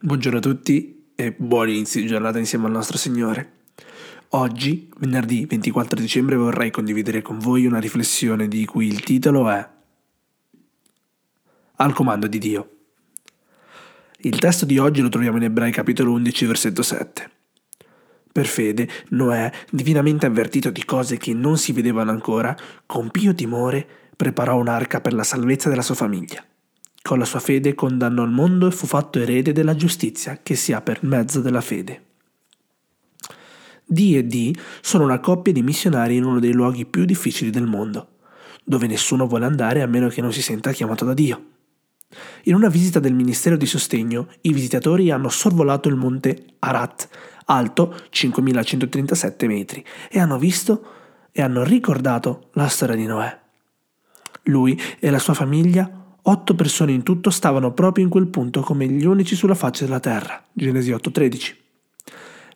Buongiorno a tutti e buon inizio di giornata insieme al nostro Signore. Oggi, venerdì 24 dicembre, vorrei condividere con voi una riflessione di cui il titolo è Al comando di Dio. Il testo di oggi lo troviamo in Ebrei capitolo 11 versetto 7. Per fede, Noè, divinamente avvertito di cose che non si vedevano ancora, con pio timore preparò un'arca per la salvezza della sua famiglia. Con la sua fede condannò il mondo e fu fatto erede della giustizia che si ha per mezzo della fede. D e D sono una coppia di missionari in uno dei luoghi più difficili del mondo, dove nessuno vuole andare a meno che non si senta chiamato da Dio. In una visita del Ministero di Sostegno, i visitatori hanno sorvolato il monte Arat, alto 5137 metri, e hanno visto e hanno ricordato la storia di Noè. Lui e la sua famiglia Otto persone in tutto stavano proprio in quel punto come gli unici sulla faccia della terra. Genesi 8:13.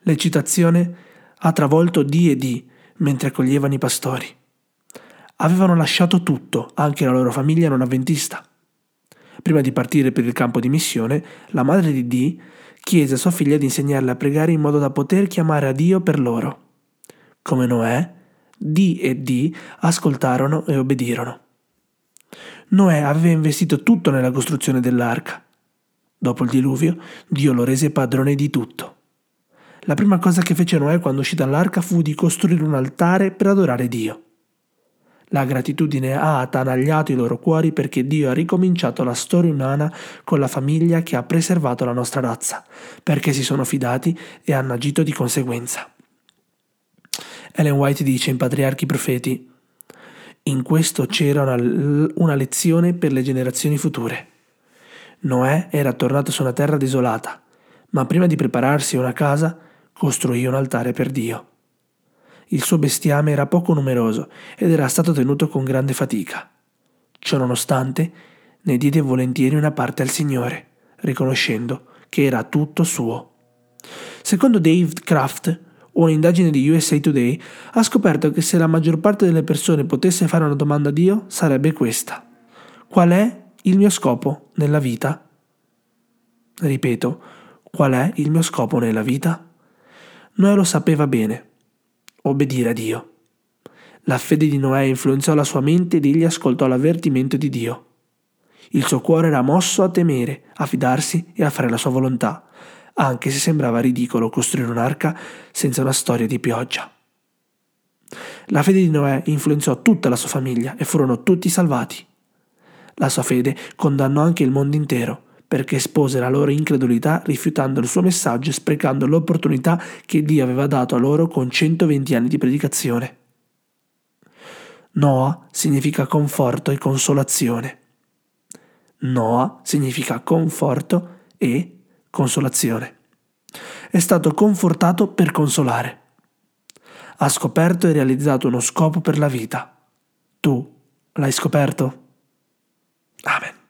L'eccitazione ha travolto D e D mentre accoglievano i pastori. Avevano lasciato tutto, anche la loro famiglia non avventista. Prima di partire per il campo di missione, la madre di D chiese a sua figlia di insegnarle a pregare in modo da poter chiamare a Dio per loro. Come Noè, D e D ascoltarono e obbedirono. Noè aveva investito tutto nella costruzione dell'arca. Dopo il diluvio, Dio lo rese padrone di tutto. La prima cosa che fece Noè quando uscì dall'arca fu di costruire un altare per adorare Dio. La gratitudine ha attanagliato i loro cuori perché Dio ha ricominciato la storia umana con la famiglia che ha preservato la nostra razza, perché si sono fidati e hanno agito di conseguenza. Ellen White dice in Patriarchi Profeti, in questo c'era una, una lezione per le generazioni future. Noè era tornato su una terra desolata, ma prima di prepararsi una casa costruì un altare per Dio. Il suo bestiame era poco numeroso ed era stato tenuto con grande fatica. Ciononostante, ne diede volentieri una parte al Signore, riconoscendo che era tutto suo. Secondo Dave Kraft, Un'indagine di USA Today ha scoperto che se la maggior parte delle persone potesse fare una domanda a Dio sarebbe questa. Qual è il mio scopo nella vita? Ripeto, qual è il mio scopo nella vita? Noè lo sapeva bene. Obbedire a Dio. La fede di Noè influenzò la sua mente ed egli ascoltò l'avvertimento di Dio. Il suo cuore era mosso a temere, a fidarsi e a fare la sua volontà anche se sembrava ridicolo costruire un'arca senza una storia di pioggia. La fede di Noè influenzò tutta la sua famiglia e furono tutti salvati. La sua fede condannò anche il mondo intero, perché espose la loro incredulità rifiutando il suo messaggio e sprecando l'opportunità che Dio aveva dato a loro con 120 anni di predicazione. Noah significa conforto e consolazione. Noah significa conforto e consolazione. È stato confortato per consolare. Ha scoperto e realizzato uno scopo per la vita. Tu l'hai scoperto? Amen.